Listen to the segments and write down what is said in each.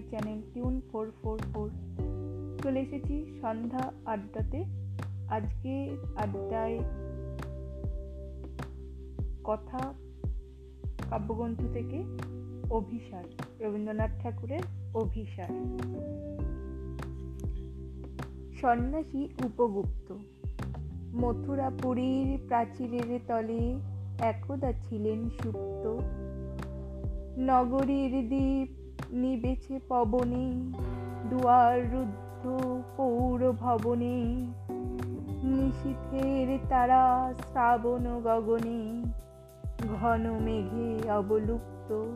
My channel tune four four four চলে এসেছি সন্ধ্যা আড্ডাতে। আজকে আড্ডায় কথা, কাব্যগ্রন্থ থেকে অভিসার, রবীন্দ্রনাথ ঠাকুরের অভিসার। সন্ন্যাসী উপগুপ্ত। মথুরাপুরীর প্রাচীরের তলে একদা ছিলেন সুপ্ত। নগরীর দ্বীপ নিবেছে পবনে, দুয়ার রুদ্ধ পৌর ভবনে নিশীথের তারা শ্রাবণ গগনে, ঘন মেঘে অবলুপ্ত।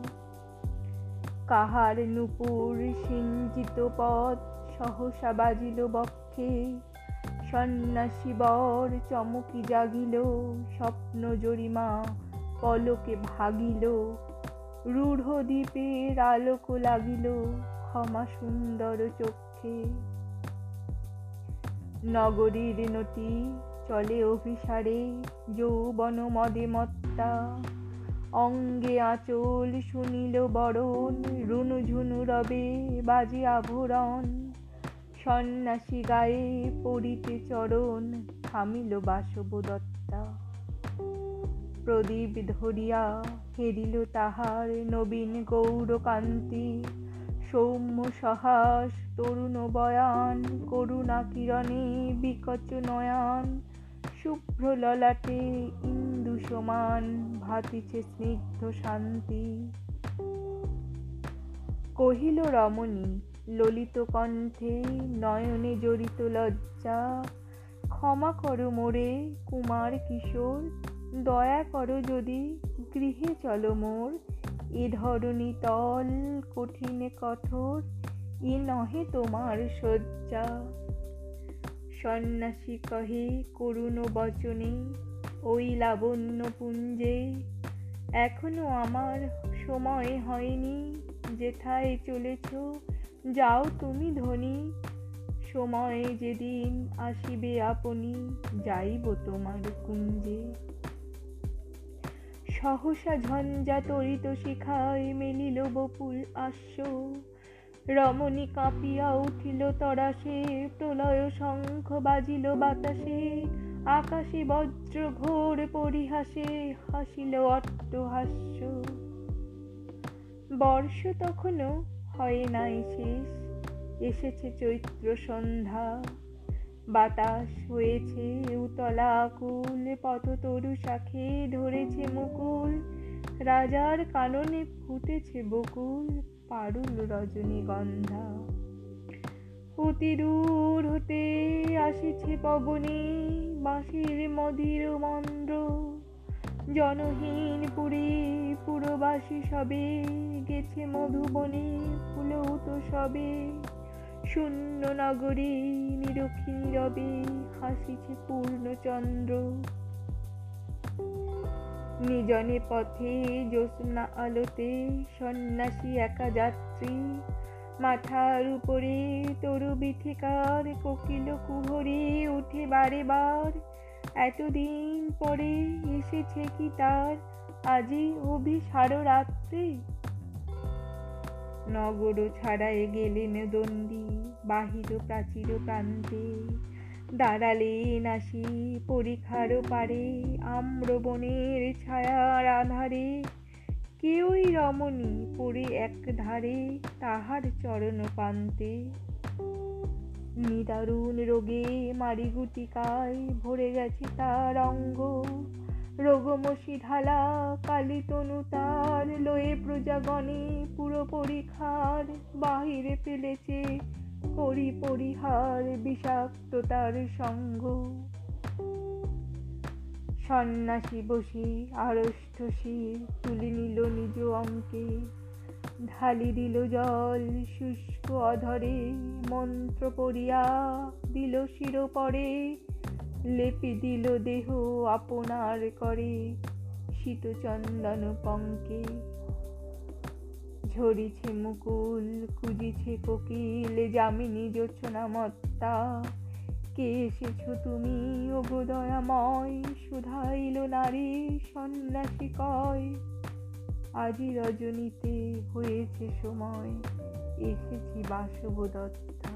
কাহার নুপুর সিঞ্চিত পথ সহসা বাজিল বক্ষে, সন্ন্যাসী বর চমকি জাগিল, স্বপ্ন জরিমা পলকে ভাগিল। রূঢ় দ্বীপের আলোক লাগিল ক্ষমা সুন্দর চক্ষে। নগরীর নটি চলে অভিসারে, যৌবন মদে মত্তা। অঙ্গে আঁচল শুনিল বরণ, রুনু ঝুনু রবে বাজে আভরণ। সন্ন্যাসী গায়ে পড়িতে চরণ, থামিল বাসব দত্তা প্রদীপ ধরিয়া হেরিল তাহার নবীন গৌরকান্তি। সৌম্য সহাস, তরুণ বয়ান, করুণা কিরণে বিকচ নয়ান। শুভ্র ললাটে ইন্দু সমান, ভাতিছে স্নিগ্ধ শান্তি। কহিল রমণী, ললিত কণ্ঠে নয়নে জড়িত লজ্জা। ক্ষমা করো মোরে, কুমার কিশোর দয়া করো যদি গৃহে চলো মোর। এ ধরণী তল কঠিনে কঠোর, এ নহে তোমার শয্যা। সন্ন্যাসী কহে, করুণ বচনে, ওই লাবণ্য পুঞ্জে, এখনও আমার সময় হয়নি। যেথায় চলেছ, যাও তুমি ধনী। সময় যেদিন আসিবে আপনি, যাইব তোমার কুঞ্জে। সহসা ঝঞ্ঝা তরিত শিখায় মেলিল বপুল আস্য রমণী কাঁপিয়া উঠিল তরাসে, প্রলয় শঙ্খ বাজিল বাতাসে। আকাশে বজ্র ঘোর পরিহাসে হাসিল অট্টহাস্য। বর্ষ তখনও হয় নাই শেষ, এসেছে চৈত্র সন্ধ্যা। বাতাস হয়েছে, উতলা আকুল পথতরু শাখে ধরেছে মুকুল। রাজার কাননে ফুটেছে বকুল, পারুল রজনীগন্ধা। অতি দূর হতে আসিছে পবনে, বাঁশির মদির মন্দ্র জনহীন পুরী পুরবাসী সবে গেছে মধুবনে ফুলৌত সবে। শূন্য নগরী নিরক্ষী নীরবে হাসিছে পূর্ণচন্দ্র নিজনে পথে জ্যোৎস্না আলোতে সন্ন্যাসী একা যাত্রী। মাথার উপরে তরু বিথিকার কোকিল কুহরে উঠে বারে বার। এতদিন পরে এসেছে কি তার? আজি অভিসার রাত্রে নগর ছাড়ায় গেলেন দণ্ডী বাহির প্রাচীর প্রান্তে। দাঁড়ালেন আসি পরীক্ষার পারে, আম্রবনের ছায়ার আধারে। কেউই রমণী পড়ে এক ধারে তাহার চরণ পান্তে নিদারুণ রোগে মারিগুটিকায় ভরে গেছে তার অঙ্গ। রোগমসি ঢালা কালী তনু তার লয়ে প্রজাগণে পুরো পরীক্ষার বাহিরে ফেলেছে করি পরিহার বিষাক্ত তার সঙ্গ। সন্ন্যাসী বসি আড়ষ্ট শির তুলে নিল নিজ অঙ্কে, ঢালি দিল জল শুষ্ক অধরে, মন্ত্র পড়িয়া দিল শির পরে লেপি দিল দেহ আপনার করে শীত চন্দন পঙ্কে। ঝরিছে মুকুল, কুজিছে কোকিল, যামিনী জোছনা মত্তা। কে এসেছ তুমি, ওগো দয়াময়? শুধাইল নারী সন্ন্যাসী কয়। আজি রজনীতে হয়েছে সময়, এসেছি বাসব দত্তা